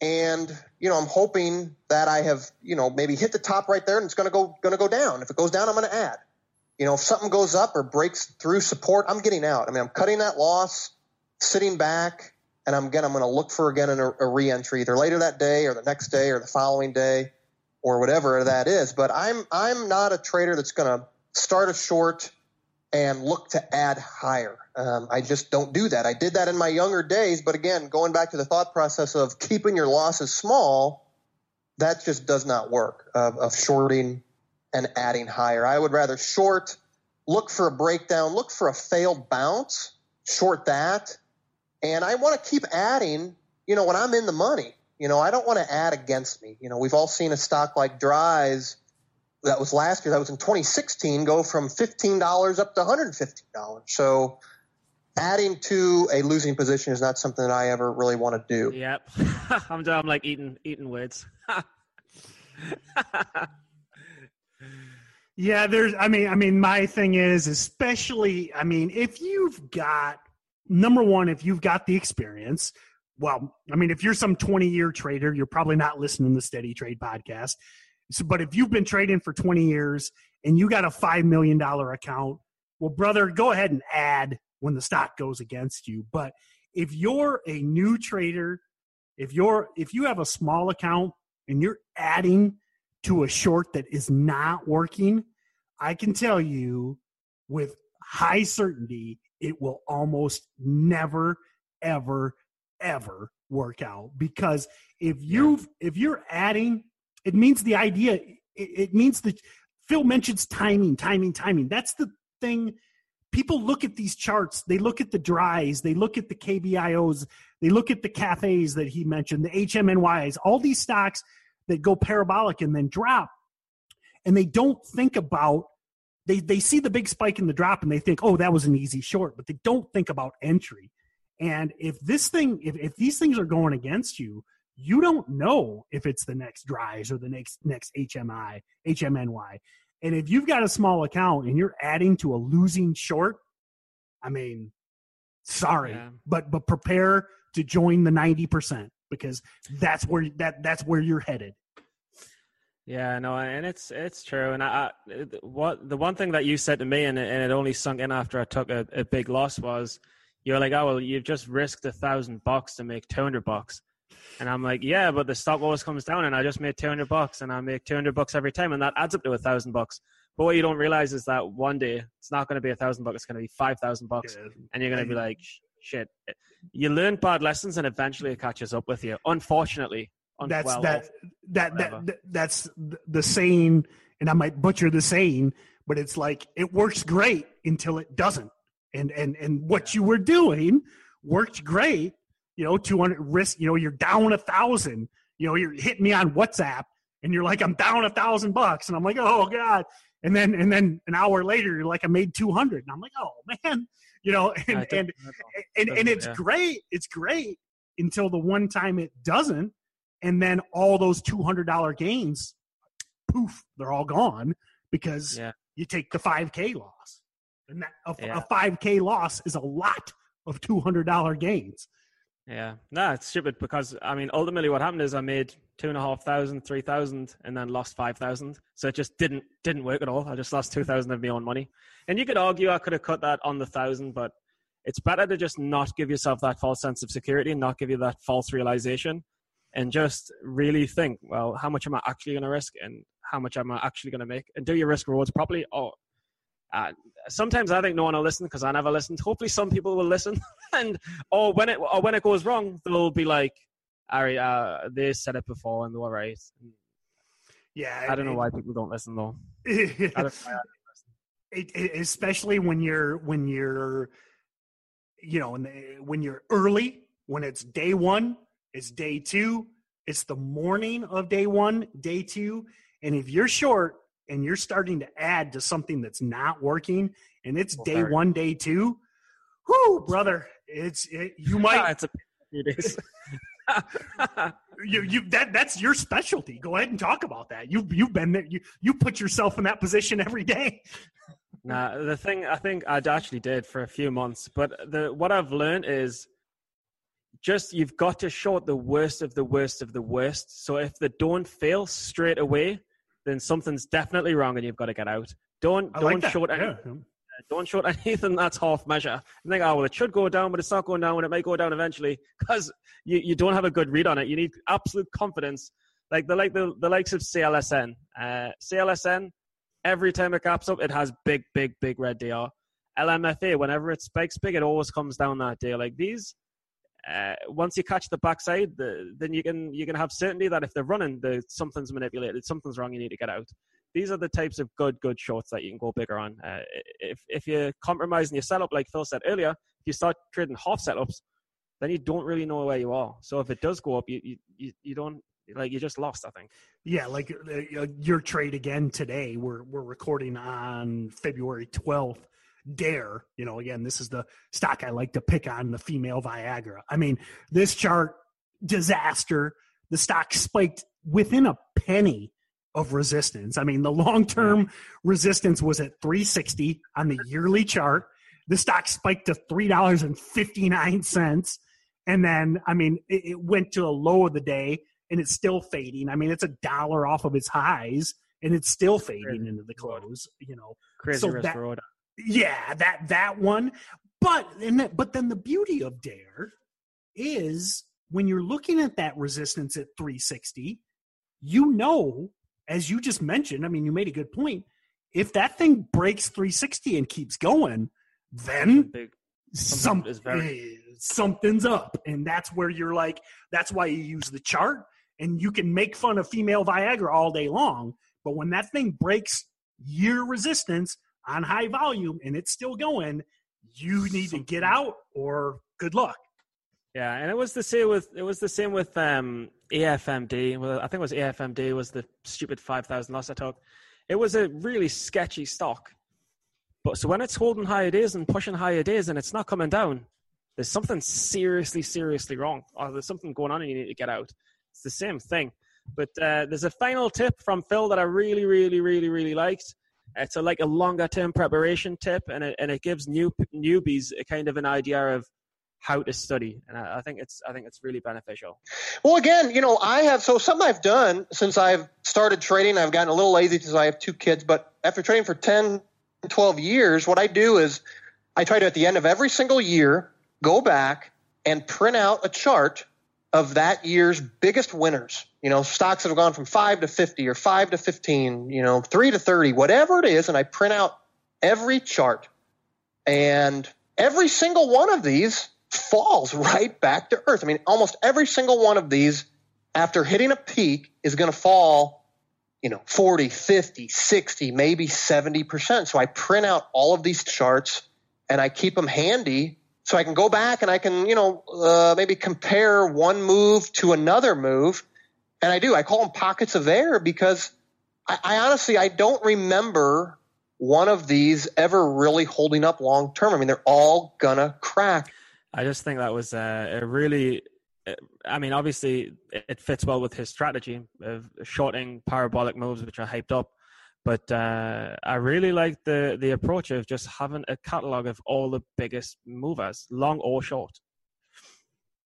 And, you know, I'm hoping that I have, you know, maybe hit the top right there and it's going to go, going to go down. If it goes down, I'm going to add. You know, if something goes up or breaks through support, I'm getting out. I mean, I'm cutting that loss, sitting back, and I'm again, I'm going to look for again a, a reentry either later that day or the next day or the following day or whatever that is. But I'm, I'm not a trader that's going to start a short and look to add higher. Um, I just don't do that. I did that in my younger days, but again, going back to the thought process of keeping your losses small, that just does not work. Of, of shorting and adding higher, I would rather short, look for a breakdown, look for a failed bounce, short that, and I want to keep adding. You know, when I'm in the money, you know, I don't want to add against me. You know, we've all seen a stock like DRYS that was last year, that was in 2016, go from $15 up to $115. So adding to a losing position is not something that I ever really want to do. Yep. I'm, done. I'm like eating, eating words. yeah, there's, I mean, I mean, my thing is, especially, I mean, if you've got, number one, if you've got the experience, well, I mean, if you're some 20 year trader, you're probably not listening to the Steady Trade podcast. So, but if you've been trading for 20 years and you got a $5 million account, well, brother, go ahead and add when the stock goes against you. But if you're a new trader, if you're if you have a small account and you're adding to a short that is not working, I can tell you with high certainty it will almost never ever ever work out because if you've if you're adding it means the idea. It, it means that Phil mentions timing, timing, timing. That's the thing. People look at these charts. They look at the DRYS. They look at the KBIOs. They look at the cafes that he mentioned, the HMNYs, all these stocks that go parabolic and then drop. And they don't think about they they see the big spike in the drop and they think, oh, that was an easy short, but they don't think about entry. And if this thing, if, if these things are going against you, you don't know if it's the next DRYS or the next next HMI, HMNY. And if you've got a small account and you're adding to a losing short, I mean, sorry, yeah. but but prepare to join the 90% because that's where that that's where you're headed. Yeah, no, and it's it's true. And I, I what the one thing that you said to me, and it, and it only sunk in after I took a, a big loss was, you're like, oh well, you've just risked a thousand bucks to make two hundred bucks. And I'm like, yeah, but the stock always comes down, and I just made 200 bucks, and I make 200 bucks every time, and that adds up to a thousand bucks. But what you don't realize is that one day it's not going to be a thousand bucks; it's going to be five thousand bucks, and you're going to be like, shit. You learn bad lessons, and eventually it catches up with you. Unfortunately, that's well, that, that, that that that's the saying, and I might butcher the saying, but it's like it works great until it doesn't, and and and what you were doing worked great you know, 200 risk, you know, you're down a thousand, you know, you're hitting me on WhatsApp and you're like, I'm down a thousand bucks. And I'm like, oh God. And then, and then an hour later, you're like, I made 200. And I'm like, oh man, you know, and, and, and, and, it's yeah. great. It's great until the one time it doesn't. And then all those $200 gains, poof, they're all gone because yeah. you take the 5K loss. And that, a, yeah. a 5K loss is a lot of $200 gains. Yeah, no, it's stupid because I mean, ultimately, what happened is I made two and a half thousand, three thousand, and then lost five thousand. So it just didn't didn't work at all. I just lost two thousand of my own money. And you could argue I could have cut that on the thousand, but it's better to just not give yourself that false sense of security and not give you that false realization, and just really think, well, how much am I actually going to risk, and how much am I'm actually going to make, and do your risk rewards properly. Or uh, sometimes I think no one will listen because I never listened. Hopefully, some people will listen, and or when it or when it goes wrong, they'll be like, "Ari, uh, they said it before and they were right." Yeah, I don't know why people don't listen though. I don't I listen. it, it, especially when you're when you're you know when you're early when it's day one it's day two. It's the morning of day one day two. And if you're short and you're starting to add to something that's not working and it's day one day two whoo brother it's it, you might it's a few days. you, you that that's your specialty. Go ahead and talk about that. You you've been there. You you put yourself in that position every day. Nah, the thing I think I actually did for a few months, but the what I've learned is just you've got to short the worst of the worst of the worst. So if they don't fail straight away, then something's definitely wrong and you've got to get out. Don't I don't like short any, yeah. don't short anything that's half measure. And think, oh well, it should go down, but it's not going down, and it may go down eventually because you, you don't have a good read on it. You need absolute confidence, like the like the, the likes of CLSN. Uh, CLSN, every time it gaps up, it has big, big, big red DR. LMFA, whenever it spikes big, it always comes down that day. Like these, uh, once you catch the backside, the, then you can you can have certainty that if they're running, the something's manipulated, something's wrong. You need to get out. These are the types of good, good shorts that you can go bigger on. Uh, if if you're compromising your setup, like Phil said earlier, if you start trading half setups, then you don't really know where you are. So if it does go up, you you, you, don't like you just lost. I think. Yeah, like uh, your trade again today. We're we're recording on February twelfth. Dare, you know, again, this is the stock I like to pick on the female Viagra. I mean, this chart disaster. The stock spiked within a penny of resistance. I mean, the long term resistance was at 360 on the yearly chart. The stock spiked to three dollars and fifty nine cents, and then I mean, it, it went to a low of the day and it's still fading. I mean, it's a dollar off of its highs, and it's still fading into the close. You know, Crazy So risk that-. Yeah, that that one. But and that, but then the beauty of Dare is when you're looking at that resistance at 360, you know, as you just mentioned. I mean, you made a good point. If that thing breaks 360 and keeps going, then Big. some, Something is very- eh, something's up and that's where you're like that's why you use the chart and you can make fun of female viagra all day long but when that thing breaks year resistance on high volume and it's still going you need to get out or good luck Yeah, and it was the same with it was the same with um, AFMD. Well, I think it was AFMD was the stupid five thousand loss I took. It was a really sketchy stock. But so when it's holding higher days and pushing higher days and it's not coming down, there's something seriously, seriously wrong, or there's something going on and you need to get out. It's the same thing. But uh, there's a final tip from Phil that I really, really, really, really liked. It's a, like a longer term preparation tip, and it, and it gives new newbies a kind of an idea of how to study, and I, I think it's I think it's really beneficial. Well, again, you know, I have so something I've done since I've started trading. I've gotten a little lazy because I have two kids, but after trading for 10, 12 years, what I do is I try to at the end of every single year go back and print out a chart of that year's biggest winners. You know, stocks that have gone from 5 to 50 or 5 to 15, you know, 3 to 30, whatever it is, and I print out every chart. And every single one of these falls right back to earth. I mean, almost every single one of these after hitting a peak is going to fall, you know, 40, 50, 60, maybe 70%. So I print out all of these charts and I keep them handy so I can go back and I can, you know, uh, maybe compare one move to another move. And I do. I call them pockets of air because I, I honestly I don't remember one of these ever really holding up long term. I mean, they're all gonna crack. I just think that was uh, a really. I mean, obviously, it fits well with his strategy of shorting parabolic moves, which are hyped up. But uh, I really like the the approach of just having a catalog of all the biggest movers, long or short.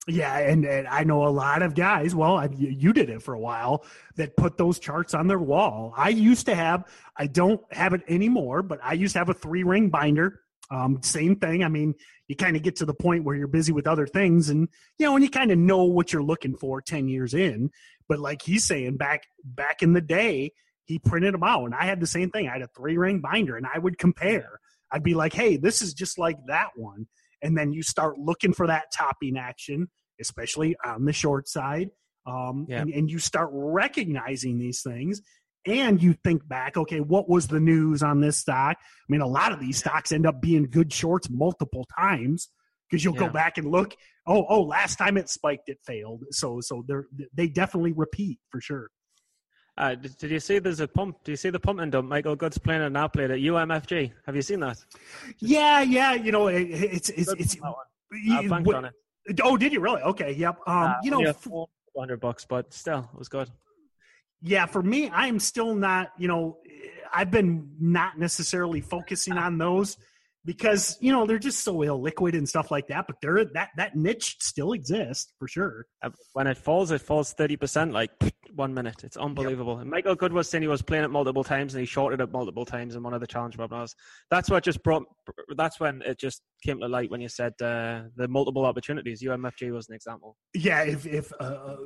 Yeah, and, and I know a lot of guys. Well, I, you did it for a while that put those charts on their wall. I used to have. I don't have it anymore, but I used to have a three ring binder. Um, same thing. I mean, you kind of get to the point where you're busy with other things, and you know, and you kind of know what you're looking for ten years in. But like he's saying, back back in the day, he printed them out, and I had the same thing. I had a three ring binder, and I would compare. I'd be like, "Hey, this is just like that one," and then you start looking for that topping action, especially on the short side, um, Yeah. and, and you start recognizing these things. And you think back, okay, what was the news on this stock? I mean, a lot of these stocks end up being good shorts multiple times because you'll go back and look. Oh, oh, last time it spiked, it failed. So, so they're they definitely repeat for sure. Uh, did, did you see there's a pump? Do you see the pump and dump? Michael Goode's playing an app played at UMFG. Have you seen that? Yeah, yeah, you know, it, it's it's Good it's. banked what- on it. oh, did you really? Okay, yep. Um, Uh, you know, f- four hundred bucks, but still, it was good. yeah, for me, I'm still not. You know, I've been not necessarily focusing on those because you know they're just so illiquid and stuff like that. But they're that that niche still exists for sure. When it falls, it falls thirty percent, like one minute. It's unbelievable. And Michael Goode was saying he was playing it multiple times and he shorted it multiple times in one of the challenge webinars. That's what just brought. That's when it just came to light when you said uh, the multiple opportunities. UMFG was an example. Yeah, if if uh, uh,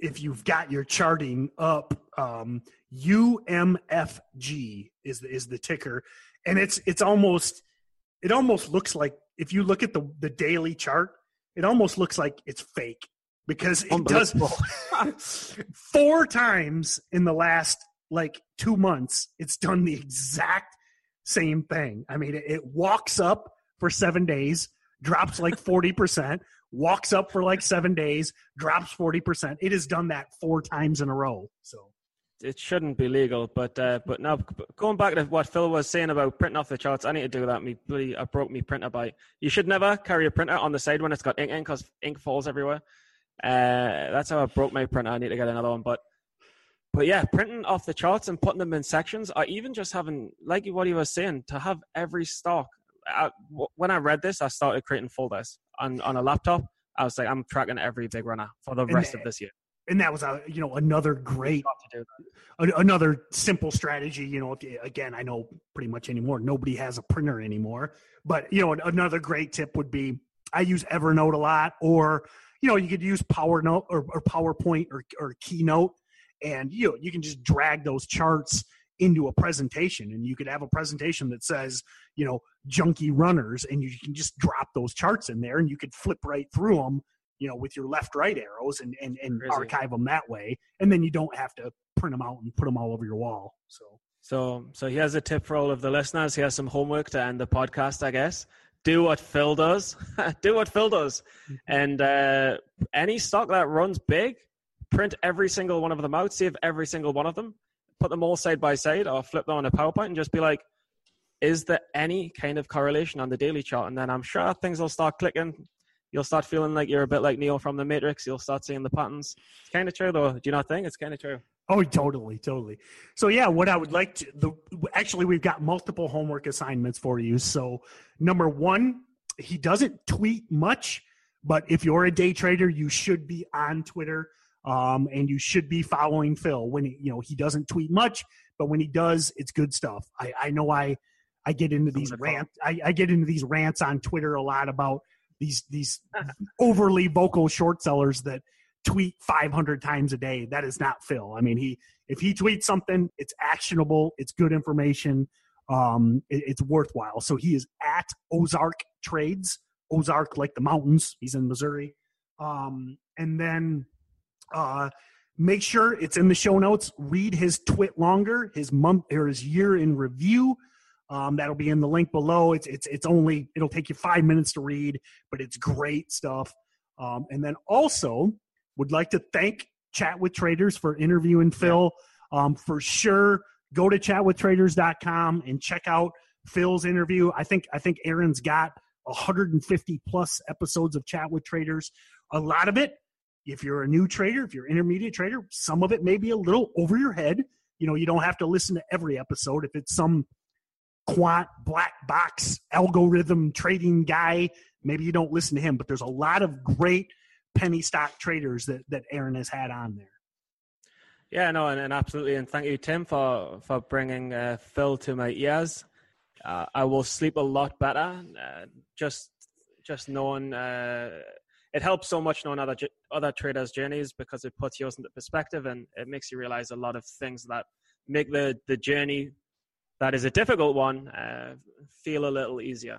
if you've got your charting up, um, UMFG is the, is the ticker, and it's it's almost it almost looks like if you look at the the daily chart, it almost looks like it's fake because it does four times in the last like two months. It's done the exact same thing. I mean, it, it walks up for seven days, drops like forty percent walks up for like seven days, drops 40%. It has done that four times in a row. So, it shouldn't be legal, but uh, but now going back to what Phil was saying about printing off the charts, I need to do that. Me bloody, I broke me printer by. You should never carry a printer on the side when it's got ink in because ink falls everywhere. Uh, that's how I broke my printer. I need to get another one, but but yeah, printing off the charts and putting them in sections, or even just having like what he was saying to have every stock. I, when I read this, I started creating folders on on a laptop. I was like, I'm tracking every big runner for the rest the- of this year. And that was a, you know, another great, Got to do that. a- another simple strategy. You know, again, I know pretty much anymore. Nobody has a printer anymore, but you know, another great tip would be I use Evernote a lot, or you know, you could use PowerNote or, or PowerPoint or, or Keynote, and you know, you can just drag those charts into a presentation, and you could have a presentation that says, you know, junky runners, and you can just drop those charts in there, and you could flip right through them, you know, with your left right arrows, and and, and Crazy. archive them that way, and then you don't have to print them out and put them all over your wall. So. So, so here's a tip for all of the listeners. Here's some homework to end the podcast, I guess. Do what Phil does. Do what Phil does. And uh, any stock that runs big, print every single one of them out, save every single one of them, put them all side by side or flip them on a PowerPoint and just be like, is there any kind of correlation on the daily chart? And then I'm sure things will start clicking. You'll start feeling like you're a bit like Neo from the Matrix. You'll start seeing the patterns. It's kind of true, though. Do you not think? It's kind of true. Oh, totally, totally. So yeah, what I would like to the actually we've got multiple homework assignments for you. So number one, he doesn't tweet much, but if you're a day trader, you should be on Twitter, um, and you should be following Phil when he, you know he doesn't tweet much, but when he does, it's good stuff. I, I know I I get into these rant I, I get into these rants on Twitter a lot about these these overly vocal short sellers that tweet 500 times a day. That is not Phil. I mean, he if he tweets something, it's actionable, it's good information, um, it- it's worthwhile. So he is at Ozark Trades, Ozark like the mountains. He's in Missouri, um, and then uh, make sure it's in the show notes. Read his TwitLonger, his month or his year in review. Um, that'll be in the link below. It's it's it's only it'll take you five minutes to read, but it's great stuff. Um, and then also would like to thank Chat with Traders for interviewing Phil. Um, for sure, go to chatwithtraders.com and check out Phil's interview. I think I think Aaron's got 150 plus episodes of Chat with Traders. A lot of it, if you're a new trader, if you're an intermediate trader, some of it may be a little over your head. You know, you don't have to listen to every episode. If it's some quant black box algorithm trading guy, maybe you don't listen to him. But there's a lot of great penny stock traders that that Aaron has had on there. Yeah, no, and, and absolutely, and thank you, Tim, for for bringing uh, Phil to my ears. Uh, I will sleep a lot better. Uh, just just knowing uh, it helps so much knowing other other traders' journeys because it puts yours into perspective and it makes you realize a lot of things that make the the journey that is a difficult one uh, feel a little easier.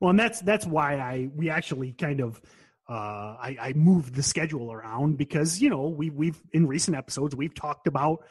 Well, and that's that's why I we actually kind of uh, I, I moved the schedule around because you know we we've in recent episodes we've talked about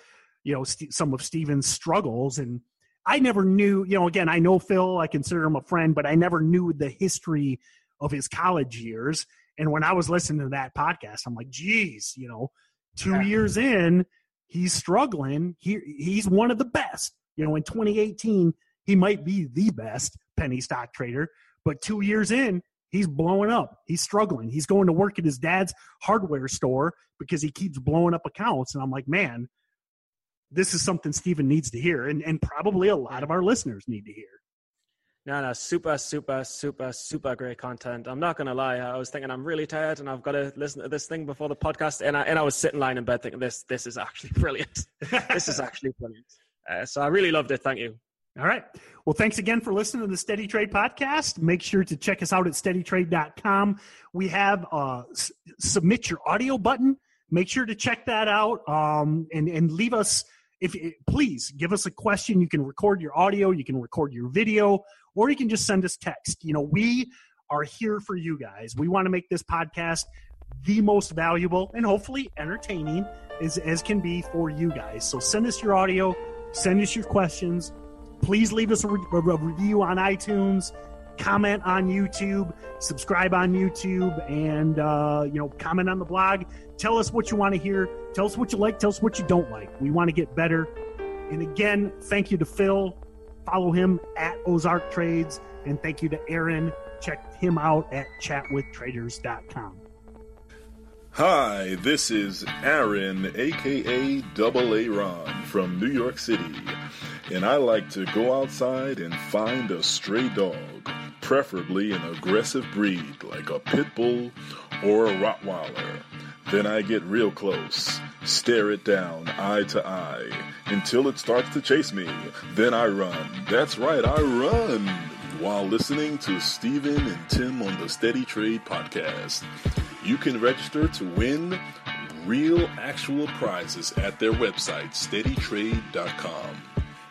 you know st- some of Steven's struggles and I never knew you know again I know Phil I consider him a friend but I never knew the history of his college years and when I was listening to that podcast I'm like geez you know two yeah. years in he's struggling he he's one of the best you know in 2018 he might be the best penny stock trader but two years in he's blowing up. He's struggling. He's going to work at his dad's hardware store because he keeps blowing up accounts. And I'm like, man, this is something Steven needs to hear, and, and probably a lot of our listeners need to hear. No, no, super, super, super, super great content. I'm not gonna lie. I was thinking I'm really tired, and I've got to listen to this thing before the podcast. And I and I was sitting lying in bed thinking this this is actually brilliant. this is actually brilliant. Uh, so I really loved it. Thank you. All right. Well, thanks again for listening to the Steady Trade podcast. Make sure to check us out at steadytrade.com. We have a s- submit your audio button. Make sure to check that out um, and, and leave us, if please give us a question. You can record your audio, you can record your video, or you can just send us text. You know, we are here for you guys. We want to make this podcast the most valuable and hopefully entertaining as, as can be for you guys. So send us your audio, send us your questions Please leave us a, re- a review on iTunes, comment on YouTube, subscribe on YouTube, and uh, you know comment on the blog. Tell us what you want to hear. Tell us what you like. Tell us what you don't like. We want to get better. And again, thank you to Phil. Follow him at Ozark Trades, and thank you to Aaron. Check him out at chatwithtraders.com. Hi, this is Aaron, aka Double A Ron from New York City and I like to go outside and find a stray dog, preferably an aggressive breed like a pit bull or a Rottweiler. Then I get real close, stare it down eye to eye until it starts to chase me. Then I run. That's right, I run while listening to Steven and Tim on the Steady Trade podcast. You can register to win real actual prizes at their website, steadytrade.com.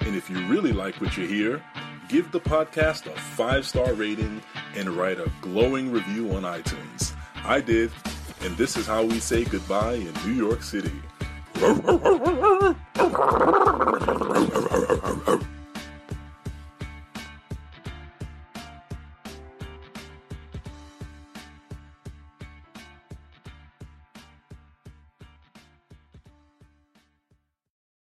And if you really like what you hear, give the podcast a five star rating and write a glowing review on iTunes. I did, and this is how we say goodbye in New York City.